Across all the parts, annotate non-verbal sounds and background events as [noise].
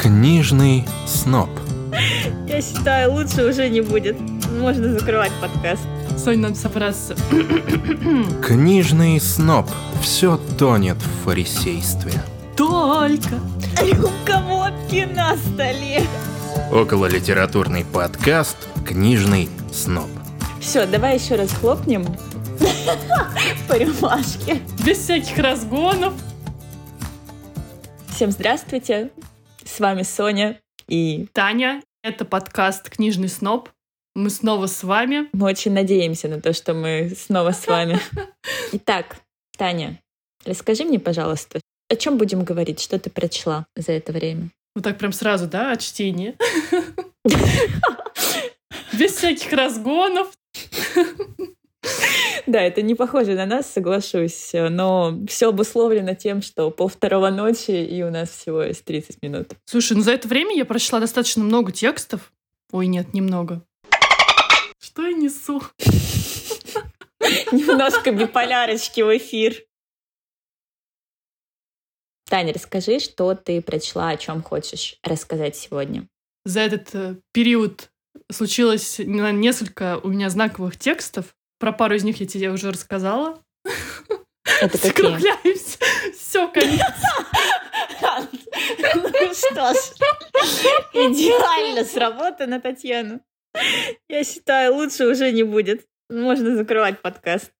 Книжный сноб. Я считаю, лучше уже не будет. Можно закрывать подкаст. Сонь, надо собраться. Книжный сноб. Все тонет в фарисействе. Только. Рюмка водки на столе. Около литературный подкаст «Книжный сноб». Все, давай еще раз хлопнем [laughs] по рюмашке. Без всяких разгонов. Всем здравствуйте. С вами Соня и Таня, это подкаст «Книжный сноб». Мы снова с вами. мы очень надеемся на то, что мы снова с вами. [laughs] Итак, Таня, расскажи мне, пожалуйста, о чем будем говорить, что ты прочла за это время? Вот так прям сразу, да, от чтения. [laughs] Без всяких разгонов. Да, это не похоже на нас, соглашусь, но все обусловлено тем, что полвторого ночи, и у нас всего есть 30 минут. Слушай, ну за это время я прочла достаточно много текстов. Ой, нет, немного. Что я несу? Немножко биполярочки в эфир. Таня, расскажи, что ты прочла, о чем хочешь рассказать сегодня. За этот э, период случилось несколько у меня знаковых текстов. Про пару из них я тебе уже рассказала. Это? Скругляемся. Все, конец. Ну что ж, идеально сработано, Татьяна. Я считаю, лучше уже не будет. Можно закрывать подкаст.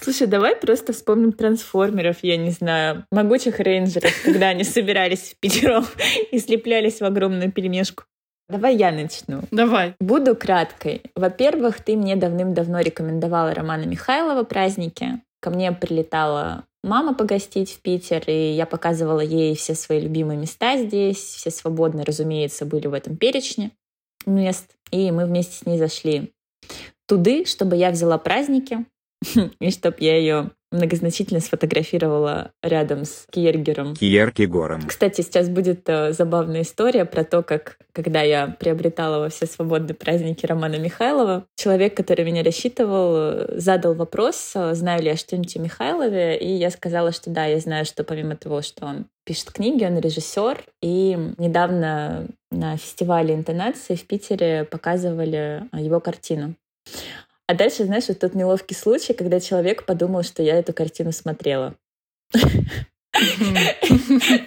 Слушай, давай просто вспомним трансформеров, я не знаю, могучих рейнджеров, когда они собирались в пятером и слеплялись в огромную пельмешку. Давай я начну. Давай. Буду краткой. Во-первых, ты мне давным-давно рекомендовала Романа Михайлова «Праздники». Ко мне прилетала мама погостить в Питер, и я показывала ей все свои любимые места здесь. Все свободно, разумеется, были в этом перечне мест. И мы вместе с ней зашли туды, чтобы я взяла праздники, [laughs] и чтобы я ее многозначительно сфотографировала рядом с Кьергером. Кьеркегором. Кстати, сейчас будет э, забавная история про то, как, когда я приобретала во все свободные праздники Романа Михайлова, человек, который меня рассчитывал, э, задал вопрос, э, знаю ли я что-нибудь о Михайлове, и я сказала, что да, я знаю, что помимо того, что он пишет книги, он режиссер, и недавно на фестивале интонации в Питере показывали его картину. А дальше, знаешь, вот тот неловкий случай, когда человек подумал, что я эту картину смотрела. [laughs]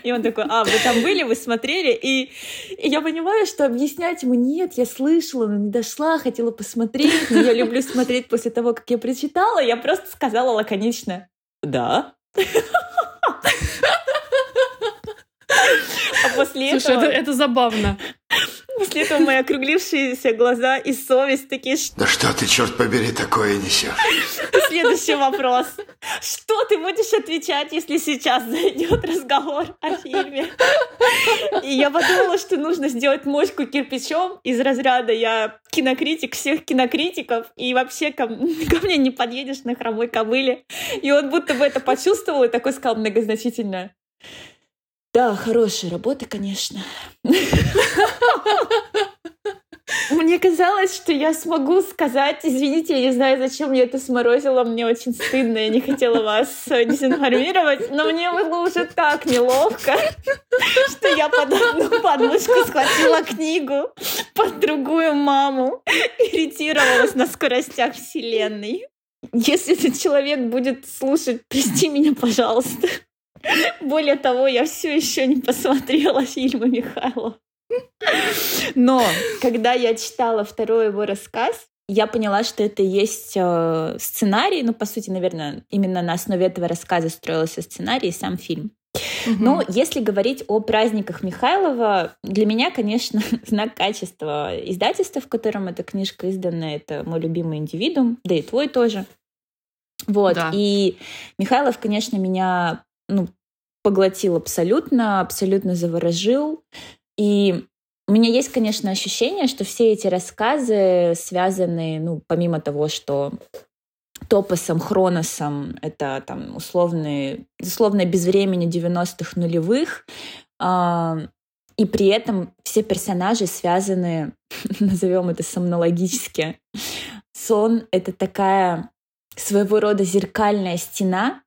И он такой, а, вы там были, вы смотрели? И, и я понимаю, что объяснять ему, нет, я слышала, но не дошла, хотела посмотреть, но я люблю смотреть после того, как я прочитала. Я просто сказала лаконично, да. [laughs] А после Слушай, этого... это, это забавно. После этого мои округлившиеся глаза и совесть такие, Да что ты, черт побери, такое несешь? следующий вопрос. Что ты будешь отвечать, если сейчас зайдет разговор о фильме? И я подумала, что нужно сделать мочку кирпичом из разряда я кинокритик всех кинокритиков, и вообще ко, ко мне не подъедешь на хромой кобыле. И он будто бы это почувствовал и такой сказал многозначительно. Да, хорошая работа, конечно. Мне казалось, что я смогу сказать, извините, я не знаю, зачем я это сморозила, мне очень стыдно, я не хотела вас дезинформировать, но мне было уже так неловко, что я под одну подмышку схватила книгу, под другую маму, иритировалась на скоростях вселенной. Если этот человек будет слушать, прости меня, пожалуйста. Более того, я все еще не посмотрела фильмы Михайлова. Но когда я читала второй его рассказ, я поняла, что это есть э, сценарий. Ну, по сути, наверное, именно на основе этого рассказа строился сценарий и сам фильм. Но если говорить о праздниках Михайлова, для меня, конечно, [laughs] знак качества издательства, в котором эта книжка издана, это мой любимый индивидуум, да и твой тоже. Вот. Да. И Михайлов, конечно, меня ну, поглотил абсолютно, абсолютно заворожил. И у меня есть, конечно, ощущение, что все эти рассказы связаны, ну, помимо того, что топосом, хроносом, это там условные, условное безвремени 90-х нулевых, а, и при этом все персонажи связаны, [laughs] назовем это сомнологически. Сон — это такая своего рода зеркальная стена,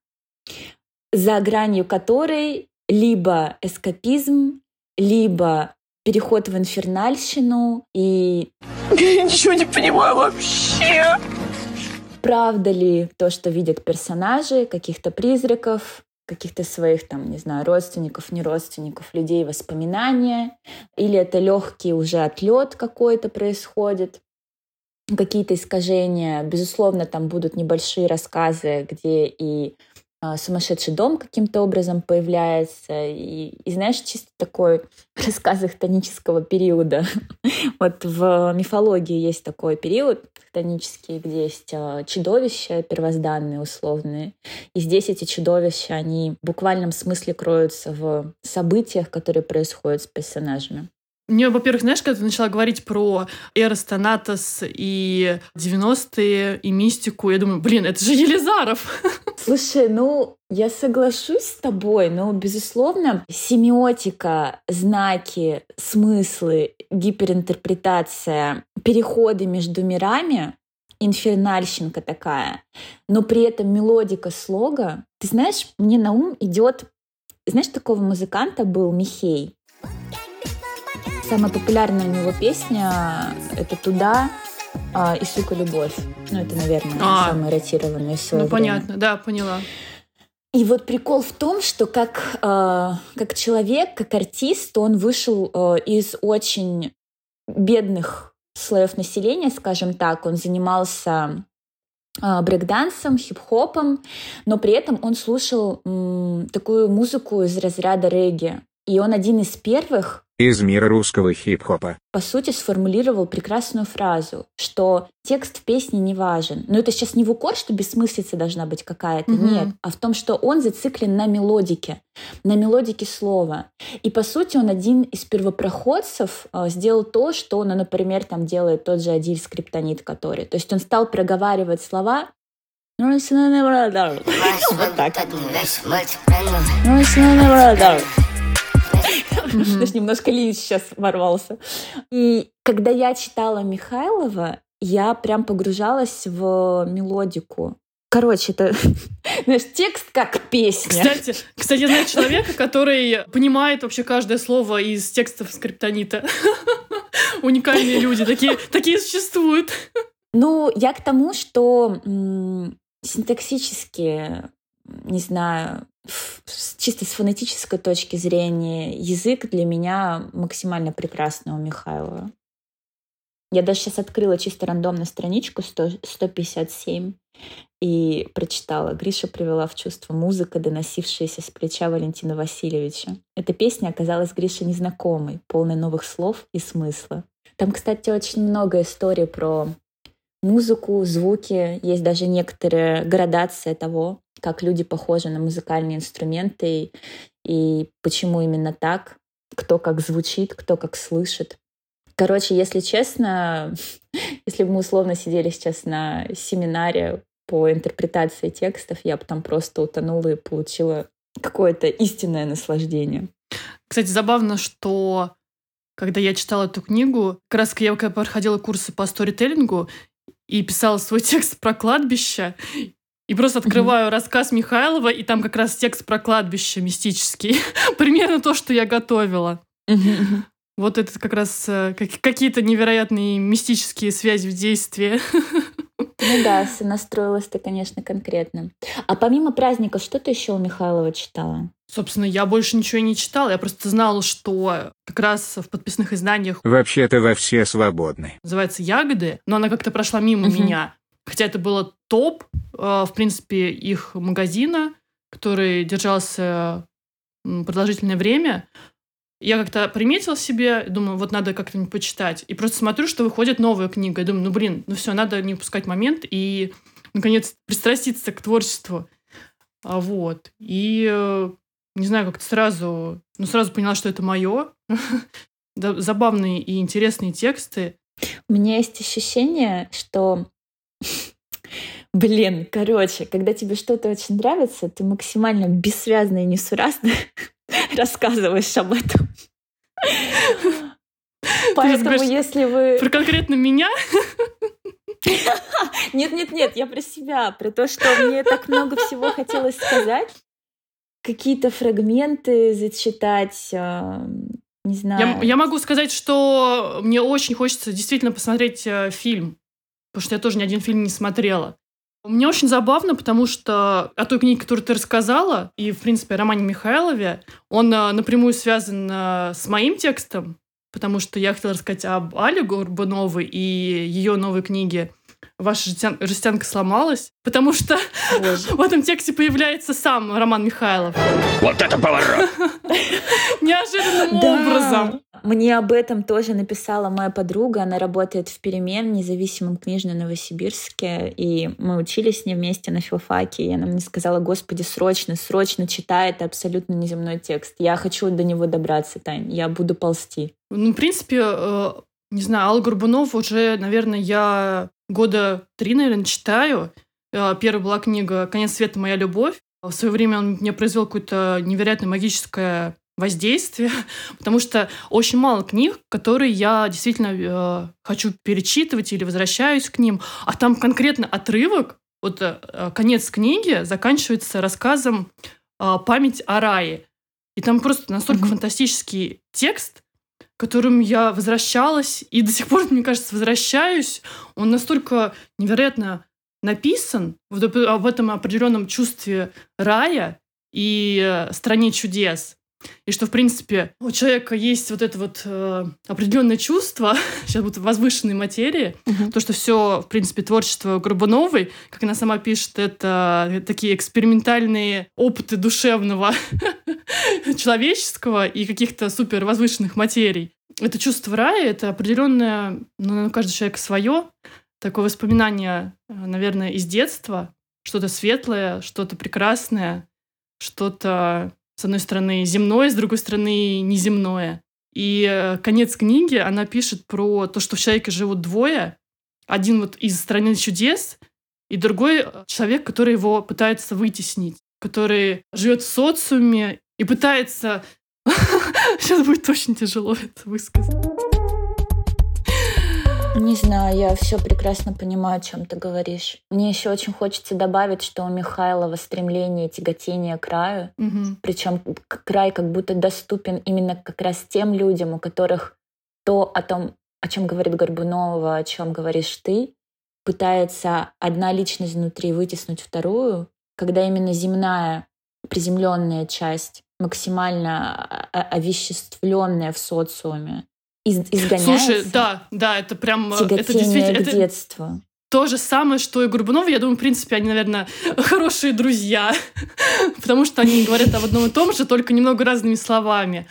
за гранью которой либо эскапизм, либо переход в инфернальщину и... Я ничего не понимаю вообще. Правда ли то, что видят персонажи, каких-то призраков, каких-то своих, там, не знаю, родственников, не родственников, людей, воспоминания, или это легкий уже отлет какой-то происходит, какие-то искажения. Безусловно, там будут небольшие рассказы, где и сумасшедший дом каким-то образом появляется. И, и знаешь, чисто такой [laughs] рассказ хтонического периода. [laughs] вот в мифологии есть такой период хтонический, где есть а, чудовища первозданные, условные. И здесь эти чудовища, они в буквальном смысле кроются в событиях, которые происходят с персонажами. Мне, во-первых, знаешь, когда ты начала говорить про Эрос Танатос и 90-е, и мистику, я думаю, блин, это же Елизаров. [laughs] Слушай, ну, я соглашусь с тобой, но, безусловно, семиотика, знаки, смыслы, гиперинтерпретация, переходы между мирами, инфернальщинка такая, но при этом мелодика слога. Ты знаешь, мне на ум идет... Знаешь, такого музыканта был Михей. Самая популярная у него песня — это «Туда», а, и «Сука, любовь». Ну, это, наверное, а, самые ротированные Ну, понятно, да, поняла. И вот прикол в том, что как, э, как человек, как артист, он вышел э, из очень бедных слоев населения, скажем так. Он занимался э, брейкдансом, хип-хопом, но при этом он слушал м, такую музыку из разряда регги. И он один из первых из мира русского хип-хопа. По сути, сформулировал прекрасную фразу, что текст в песне не важен. Но это сейчас не в укор, что бессмыслица должна быть какая-то, угу. нет, а в том, что он зациклен на мелодике, на мелодике слова. И, по сути, он один из первопроходцев э, сделал то, что, ну, например, там делает тот же Адиль Скриптонит, который. То есть он стал проговаривать слова вот так. [laughs] Знаешь, немножко Линч сейчас ворвался. И когда я читала Михайлова, я прям погружалась в мелодику. Короче, это, [laughs] знаешь, текст как песня. Кстати, [laughs] кстати, я знаю человека, который понимает вообще каждое слово из текстов скриптонита. Уникальные люди, такие, такие существуют. Ну, я к тому, что синтаксически, не знаю, чисто с фонетической точки зрения, язык для меня максимально прекрасный у Михайлова. Я даже сейчас открыла чисто рандомно страничку 100, 157 и прочитала. Гриша привела в чувство музыка, доносившаяся с плеча Валентина Васильевича. Эта песня оказалась Грише незнакомой, полной новых слов и смысла. Там, кстати, очень много историй про музыку, звуки. Есть даже некоторая градация того, как люди похожи на музыкальные инструменты и почему именно так, кто как звучит, кто как слышит. Короче, если честно, [laughs] если бы мы условно сидели сейчас на семинаре по интерпретации текстов, я бы там просто утонула и получила какое-то истинное наслаждение. Кстати, забавно, что когда я читала эту книгу, как раз я проходила курсы по сторителлингу и писала свой [laughs] текст про кладбище, и просто открываю mm-hmm. рассказ Михайлова, и там как раз текст про кладбище мистический. [laughs] Примерно то, что я готовила. Mm-hmm. Вот это как раз э, какие-то невероятные мистические связи в действии. Ну да, настроилась ты, конечно, конкретно. А помимо праздника, что ты еще у Михайлова читала? Собственно, я больше ничего не читала. Я просто знала, что как раз в подписных изданиях... Вообще-то во все свободны. Называется «Ягоды», но она как-то прошла мимо угу. меня. Хотя это было топ, э, в принципе, их магазина, который держался продолжительное время. Я как-то приметила себе, думаю, вот надо как-то почитать. И просто смотрю, что выходит новая книга. И думаю, ну блин, ну все, надо не упускать момент и, наконец, пристраститься к творчеству. А вот. И, э, не знаю, как-то сразу, ну сразу поняла, что это мое. [laughs] Забавные и интересные тексты. У меня есть ощущение, что [laughs] Блин, короче, когда тебе что-то очень нравится, ты максимально бессвязно и несуразно [laughs] рассказываешь об этом. Поэтому, если вы... Про конкретно меня? Нет-нет-нет, я про себя, про то, что мне так много всего хотелось сказать. Какие-то фрагменты зачитать, Не знаю. Я, я могу сказать, что мне очень хочется действительно посмотреть э, фильм, потому что я тоже ни один фильм не смотрела. Мне очень забавно, потому что о той книге, которую ты рассказала, и, в принципе, о романе Михайлове, он э, напрямую связан э, с моим текстом, потому что я хотела рассказать об Але Горбуновой и ее новой книге «Ваша жестян- жестянка сломалась», потому что [laughs] в этом тексте появляется сам Роман Михайлов. Вот это поворот! [laughs] Неожиданным Да. образом. Мне об этом тоже написала моя подруга. Она работает в «Перемен» независимом книжном Новосибирске. И мы учились с ней вместе на филфаке. И она мне сказала, господи, срочно, срочно читай. Это абсолютно неземной текст. Я хочу до него добраться, Тань. Я буду ползти. Ну, в принципе, э, не знаю, Алла Горбунов уже, наверное, я года три, наверное, читаю. Э, Первая была книга «Конец света. Моя любовь». В свое время он мне произвел какое-то невероятно магическое воздействие, [laughs] потому что очень мало книг, которые я действительно э, хочу перечитывать или возвращаюсь к ним, а там конкретно отрывок, вот э, э, конец книги заканчивается рассказом э, «Память о рае». И там просто настолько Мгм. фантастический текст, которым я возвращалась, и до сих пор, мне кажется, возвращаюсь. Он настолько невероятно написан вот об об этом определенном чувстве рая и э, стране чудес. И что, в принципе, у человека есть вот это вот э, определенное чувство, [laughs] сейчас будут возвышенной материи, то, что все, в принципе, творчество Горбуновой, как она сама пишет, это такие экспериментальные опыты душевного [laughs] человеческого и каких-то супер возвышенных материй. Это чувство рая, это определенное, ну, у каждого человека свое, такое воспоминание, э, наверное, из детства, что-то светлое, что-то прекрасное, что-то, с одной стороны, земное, с другой стороны, неземное. И э, конец книги, она пишет про то, что в человеке живут двое. Один вот из страны чудес, и другой э, человек, который его пытается вытеснить, который живет в социуме и пытается... [laughs] Сейчас будет очень тяжело это высказать. Не знаю, я все прекрасно понимаю, о чем ты говоришь. Мне еще очень хочется добавить, что у Михайлова стремление тяготение краю, Мгм. причем край как будто доступен именно как раз тем людям, у которых то о том, о чем говорит Горбунова, о чем говоришь ты, пытается одна личность внутри вытеснуть вторую, когда именно земная приземленная часть максимально овеществленная в социуме из- изгоняется. Слушай, да, да, это прям... э, Это действительно... к это детству. то же самое, что и Горбунов. Я думаю, в принципе, они, наверное, [laughs] хорошие друзья, [laughs] потому что они говорят об одном и том же, только немного разными словами.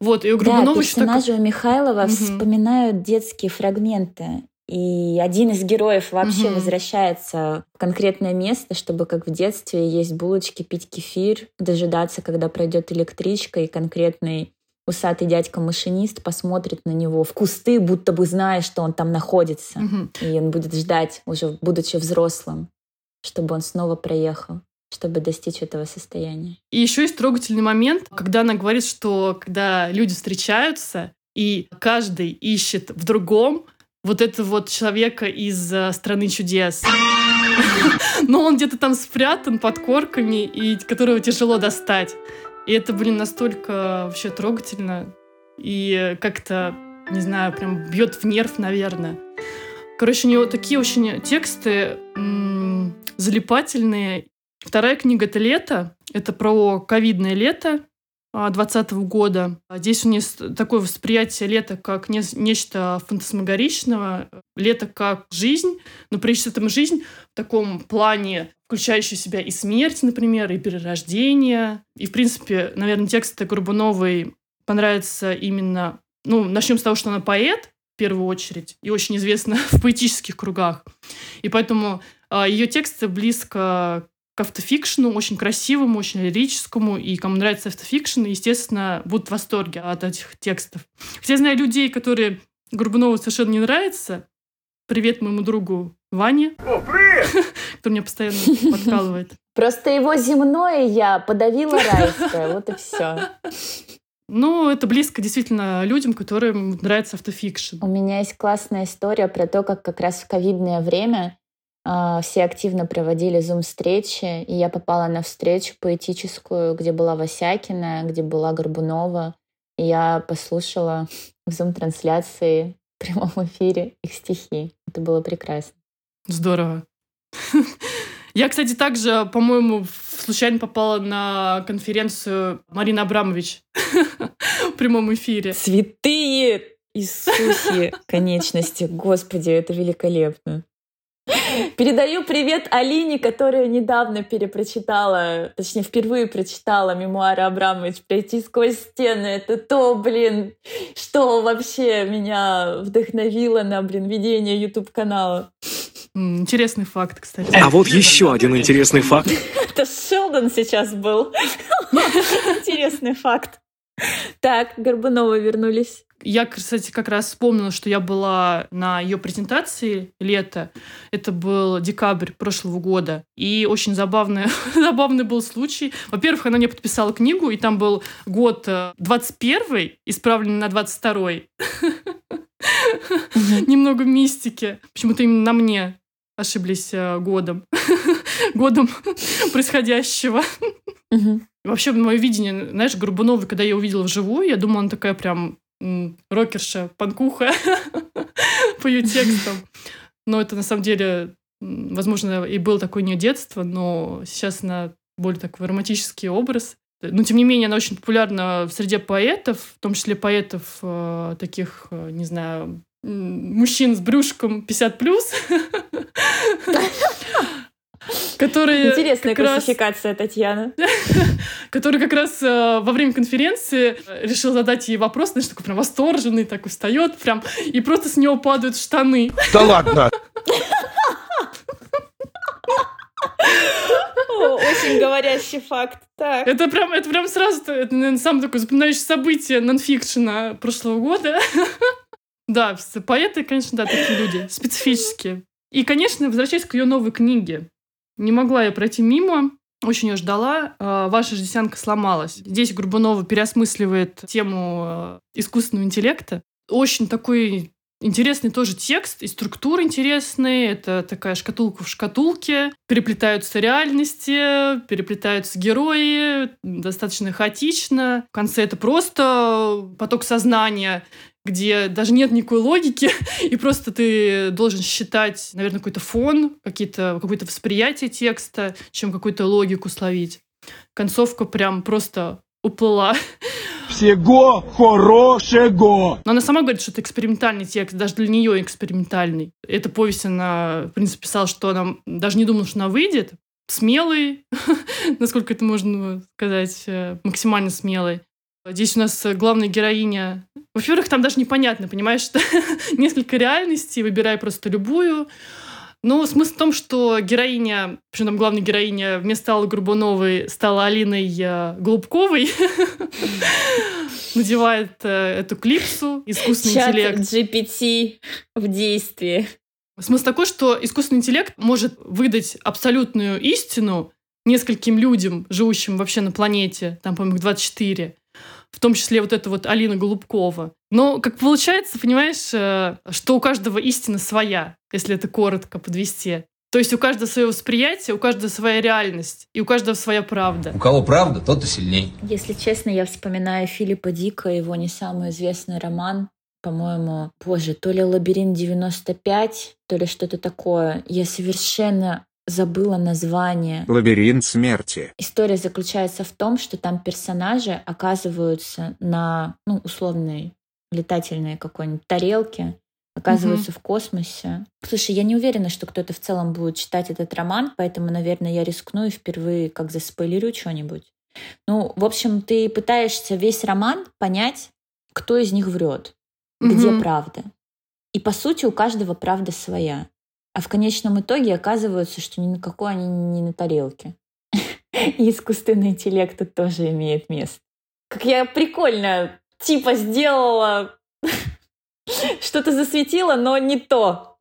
Вот, и у Да, Горбунова еще такой... персонажи у Михайлова вспоминают детские фрагменты. И один из героев вообще возвращается в конкретное место, чтобы, как в детстве, есть булочки, пить кефир, дожидаться, когда пройдет электричка, и конкретный усатый дядька-машинист посмотрит на него в кусты, будто бы зная, что он там находится. Мгм. И он будет ждать, уже будучи взрослым, чтобы он снова проехал, чтобы достичь этого состояния. И еще есть трогательный момент, когда она говорит, что когда люди встречаются, и каждый ищет в другом вот этого вот человека из э, страны чудес. [laughs] Но он где-то там спрятан под корками, и которого тяжело достать. И это, блин, настолько вообще трогательно. И как-то, не знаю, прям бьет в нерв, наверное. Короче, у него такие очень тексты м, залипательные. Вторая книга — это «Лето». Это про ковидное лето 2020 года. Здесь у нас такое восприятие лета как не- нечто фантасмагоричного, лето как жизнь, но прежде всего жизнь в таком плане, включающий в себя и смерть, например, и перерождение. И, в принципе, наверное, тексты Горбуновой понравятся именно... Ну, начнем с того, что она поэт, в первую очередь, и очень известна [laughs] в поэтических кругах. И поэтому ее тексты близко к автофикшену, очень красивому, очень лирическому, и кому нравится автофикшн, естественно, будут в восторге от этих текстов. Хотя я знаю людей, которые Горбунову совершенно не нравится. Привет моему другу Ване, [laughs] который меня постоянно подкалывает. [laughs] Просто его земное я подавила [laughs] райское, вот и все. Ну, это близко действительно людям, которым нравится автофикшн. У меня есть классная история про то, как как раз в ковидное время все активно проводили зум-встречи, и я попала на встречу поэтическую, где была Васякина, где была Горбунова, и я послушала в [laughs] зум-трансляции в прямом [laughs] эфире их стихи. Это было прекрасно. Здорово. [laughs] Я, кстати, также, по-моему, случайно попала на конференцию Марины Абрамович в прямом эфире. Святые Иисусе конечности. Господи, это великолепно. Передаю привет Алине, которая недавно перепрочитала, точнее, впервые прочитала мемуары Абрамович «Пройти сквозь стены». Это то, блин, что вообще меня вдохновило на, блин, ведение YouTube-канала. Интересный факт, кстати. А вот еще один интересный факт. [laughs] Это Шелдон сейчас был. [laughs] Интересный факт. Так, Горбунова вернулись. Я, кстати, как раз вспомнила, что я была на ее презентации лето. Это был декабрь прошлого года. И очень забавный, [laughs] забавный был случай. Во-первых, она мне подписала книгу, и там был год 21 исправленный на 22-й. [laughs] Немного мистики. Почему-то именно на мне ошиблись э, годом. [laughs] годом [laughs] происходящего. Вообще, мое видение, знаешь, Горбуновой, когда я увидела вживую, я думала, она такая прям рокерша, панкуха [laughs] по ее текстам. Но это на самом деле, возможно, и было такое не детство, но сейчас она более такой романтический образ. Но, тем не менее, она очень популярна в среде поэтов, в том числе поэтов э, таких, э, не знаю, мужчин с брюшком 50 плюс. [laughs] Которые Интересная классификация, раз, Татьяна. [laughs] Который как раз э, во время конференции решил задать ей вопрос, знаешь, такой прям восторженный, такой встает прям, и просто с него падают штаны. Да ладно! Очень говорящий факт. Так. Это прям, это прям сразу, это, наверное, самое такое запоминающее событие нонфикшена прошлого года. [laughs] Да, поэты, конечно, да, такие люди, специфические. И, конечно, возвращаясь к ее новой книге, не могла я пройти мимо, очень ее ждала. А, Ваша жестянка сломалась. Здесь Грубунова переосмысливает тему а, искусственного интеллекта. Очень такой Интересный тоже текст, и структура интересная. Это такая шкатулка в шкатулке. Переплетаются реальности, переплетаются герои. Достаточно хаотично. В конце это просто поток сознания где даже нет никакой логики, [laughs] и просто ты должен считать, наверное, какой-то фон, какие-то, какое-то восприятие текста, чем какую-то логику словить. Концовка прям просто уплыла. Всего хорошего! Но она сама говорит, что это экспериментальный текст, даже для нее экспериментальный. Эта повесть она, в принципе, писала, что она даже не думала, что она выйдет. Смелый, [laughs] насколько это можно сказать, э, максимально смелый. Здесь у нас главная героиня. Во-первых, там даже непонятно, понимаешь, что [laughs] несколько реальностей, выбирай просто любую. Но смысл в том, что героиня, причем там главная героиня вместо Аллы Грубуновой стала Алиной э, Голубковой. [laughs] Надевает э, эту клипсу, искусственный Чат интеллект. GPT в действии. Смысл такой, что искусственный интеллект может выдать абсолютную истину нескольким людям, живущим вообще на планете, там, по-моему, 24, в том числе вот эта вот Алина Голубкова. Но как получается, понимаешь, э, что у каждого истина своя, если это коротко подвести. То есть у каждого свое восприятие, у каждого своя реальность, и у каждого своя правда. У кого правда, тот и сильней. Если честно, я вспоминаю Филиппа Дика, его не самый известный роман, по-моему, боже, то ли «Лабиринт 95», то ли что-то такое. Я совершенно забыла название. Лабиринт смерти. История заключается в том, что там персонажи оказываются на, ну, условной летательной какой-нибудь тарелке, оказываются угу. в космосе. Слушай, я не уверена, что кто-то в целом будет читать этот роман, поэтому, наверное, я рискну и впервые как заспойлерю что-нибудь. Ну, в общем, ты пытаешься весь роман понять, кто из них врет, угу. где правда. И по сути у каждого правда своя. А в конечном итоге оказывается, что никакой они не на тарелке. [laughs] И искусственный интеллект тут тоже имеет место. Как я прикольно типа сделала [laughs] что-то засветила, но не то.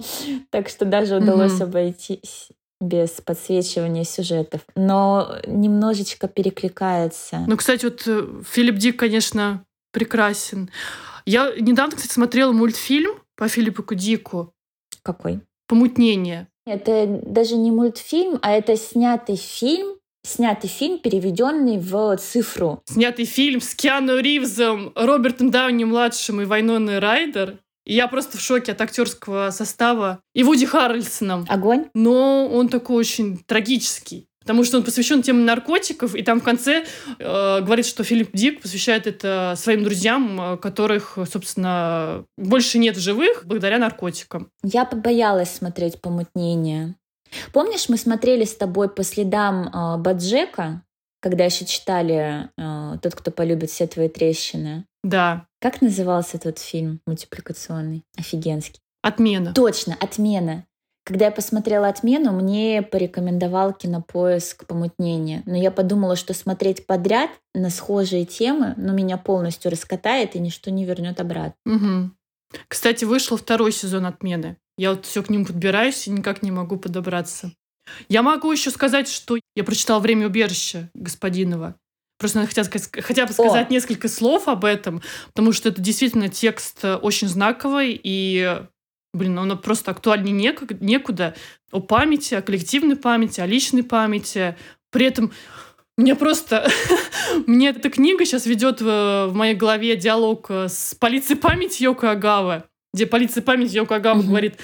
Так что даже удалось mm-hmm. обойтись без подсвечивания сюжетов. Но немножечко перекликается. Ну, кстати, вот э, Филипп Дик, конечно, прекрасен. Я недавно, кстати, смотрела мультфильм по Филиппу Дику. Какой? Помутнение. Это даже не мультфильм, а это снятый фильм снятый фильм, переведенный в цифру. Снятый фильм с Киану Ривзом, Робертом Дауни-младшим и Вайноной Райдер. И я просто в шоке от актерского состава. И Вуди Харрельсоном. Огонь? Но он такой очень трагический. Потому что он посвящен теме наркотиков, и там в конце э, говорит, что Филипп Дик посвящает это своим друзьям, э, которых, собственно, больше нет живых благодаря наркотикам. Я побоялась смотреть «Помутнение». Помнишь, мы смотрели с тобой по следам э, Баджека, когда еще читали э, «Тот, кто полюбит все твои трещины». Да. Как назывался тот фильм мультипликационный? Офигенский. Отмена. Точно, «Отмена». Когда я посмотрела «Отмену», мне порекомендовал кинопоиск «Помутнение». Но я подумала, что смотреть подряд на схожие темы, ну, меня полностью раскатает и ничто не вернет обратно. Угу. Кстати, вышел второй сезон «Отмены». Я вот все к нему подбираюсь и никак не могу подобраться. Я могу еще сказать, что я прочитала «Время убежища» господинова. Просто надо хотя, хотя бы сказать О. несколько слов об этом, потому что это действительно текст очень знаковый, и Блин, оно просто актуальнее некуда. О памяти, о коллективной памяти, о личной памяти. При этом мне просто... [laughs] мне эта книга сейчас ведет в, в моей голове диалог э, с полицией памяти Йоко Агавы, где полиция памяти Йоко Агавы говорит,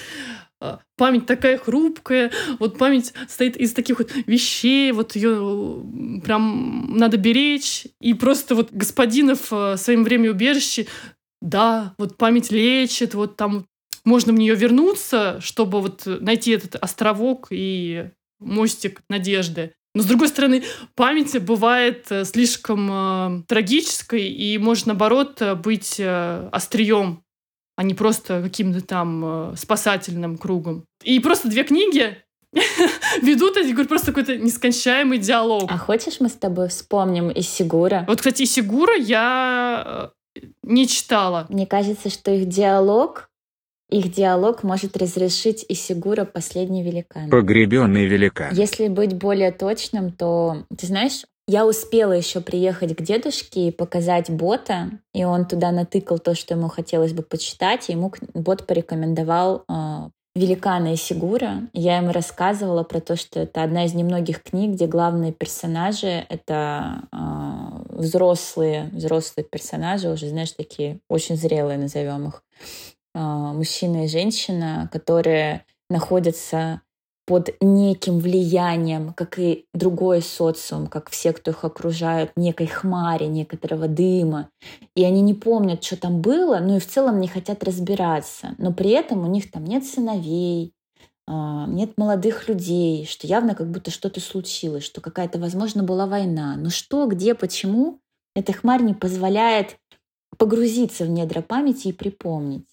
«Э, память такая хрупкая, вот память состоит из таких вот вещей, вот ее прям надо беречь. И просто вот господинов в своем время убежище да, вот память лечит, вот там можно в нее вернуться, чтобы вот найти этот островок и мостик надежды. Но, с другой стороны, память бывает э, слишком э, трагической и может, наоборот, э, быть э, острием, а не просто каким-то там э, спасательным кругом. И просто две книги [laughs] ведут, я говорю, просто какой-то нескончаемый диалог. А хочешь мы с тобой вспомним Исигура? Вот, кстати, Исигура я э, не читала. Мне кажется, что их диалог их диалог может разрешить и Сигура «Последний великан». Погребенный великан. Если быть более точным, то, ты знаешь, я успела еще приехать к дедушке и показать бота, и он туда натыкал то, что ему хотелось бы почитать, и ему бот порекомендовал э, «Великана и Сигура». Я ему рассказывала про то, что это одна из немногих книг, где главные персонажи — это э, взрослые, взрослые персонажи, уже, знаешь, такие очень зрелые, назовем их. А, мужчина и женщина, которые находятся под неким влиянием, как и другой социум, как все, кто их окружают, некой хмари, некоторого дыма. И они не помнят, что там было, но и в целом не хотят разбираться. Но при этом у них там нет сыновей, а, нет молодых людей, что явно как будто что-то случилось, что какая-то, возможно, была война. Но что, где, почему, эта хмарь не позволяет погрузиться в недра памяти и припомнить.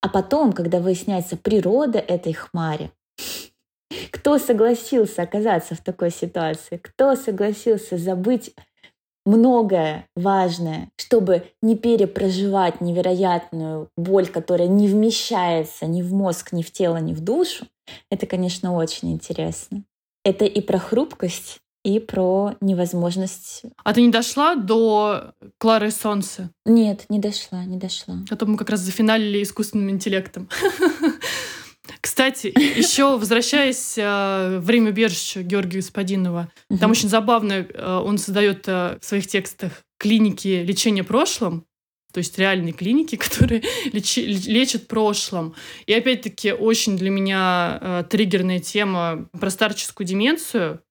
А потом, когда выясняется природа этой хмари, кто согласился оказаться в такой ситуации, кто согласился забыть многое важное, чтобы не перепроживать невероятную боль, которая не вмещается ни в мозг, ни в тело, ни в душу, это, конечно, очень интересно. Это и про хрупкость, и про невозможность... А ты не дошла до Клары Солнца? Нет, не дошла, не дошла. А то мы как раз зафиналили искусственным интеллектом. [laughs] Кстати, еще возвращаясь э, время убежища Георгия Господинова, там очень забавно, э, он создает э, в своих текстах клиники лечения прошлым, то есть реальные клиники, [laughs] которые лечи, лечат прошлым. И опять-таки очень для меня э, триггерная тема про старческую деменцию,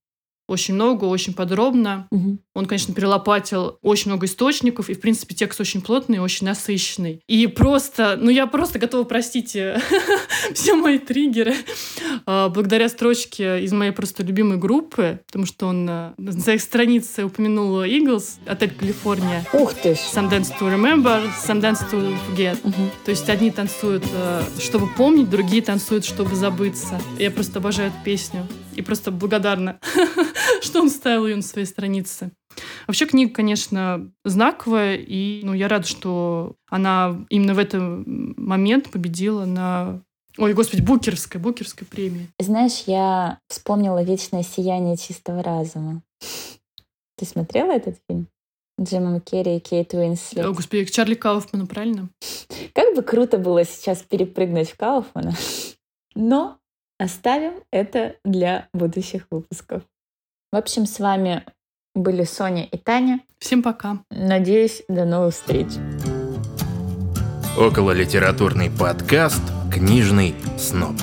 очень много, очень подробно. Угу. Он, конечно, перелопатил очень много источников, и, в принципе, текст очень плотный, очень насыщенный. И просто, ну, я просто готова простить [laughs] все мои триггеры а, благодаря строчке из моей просто любимой группы, потому что он э, на своих страницах упомянул Eagles, отель Калифорния. Ух ты ж! Dance to remember, Dance to forget. Угу. То есть одни танцуют, э, чтобы помнить, другие танцуют, чтобы забыться. Я просто обожаю эту песню и просто благодарна, [laughs] что он ставил ее на своей странице. Вообще книга, конечно, знаковая, и ну, я рада, что она именно в этот момент победила на Ой, господи, Букерская, Букерская премия. Знаешь, я вспомнила «Вечное сияние чистого разума». Ты смотрела этот фильм? Джима Керри и Кейт Уинслет. О, господи, к Чарли Кауфману, правильно? Как бы круто было сейчас перепрыгнуть в Кауфмана. [laughs] Но Оставим это для будущих выпусков. В общем, с вами были Соня и Таня. Всем пока. Надеюсь, до новых встреч. Около литературный подкаст «Книжный сноб».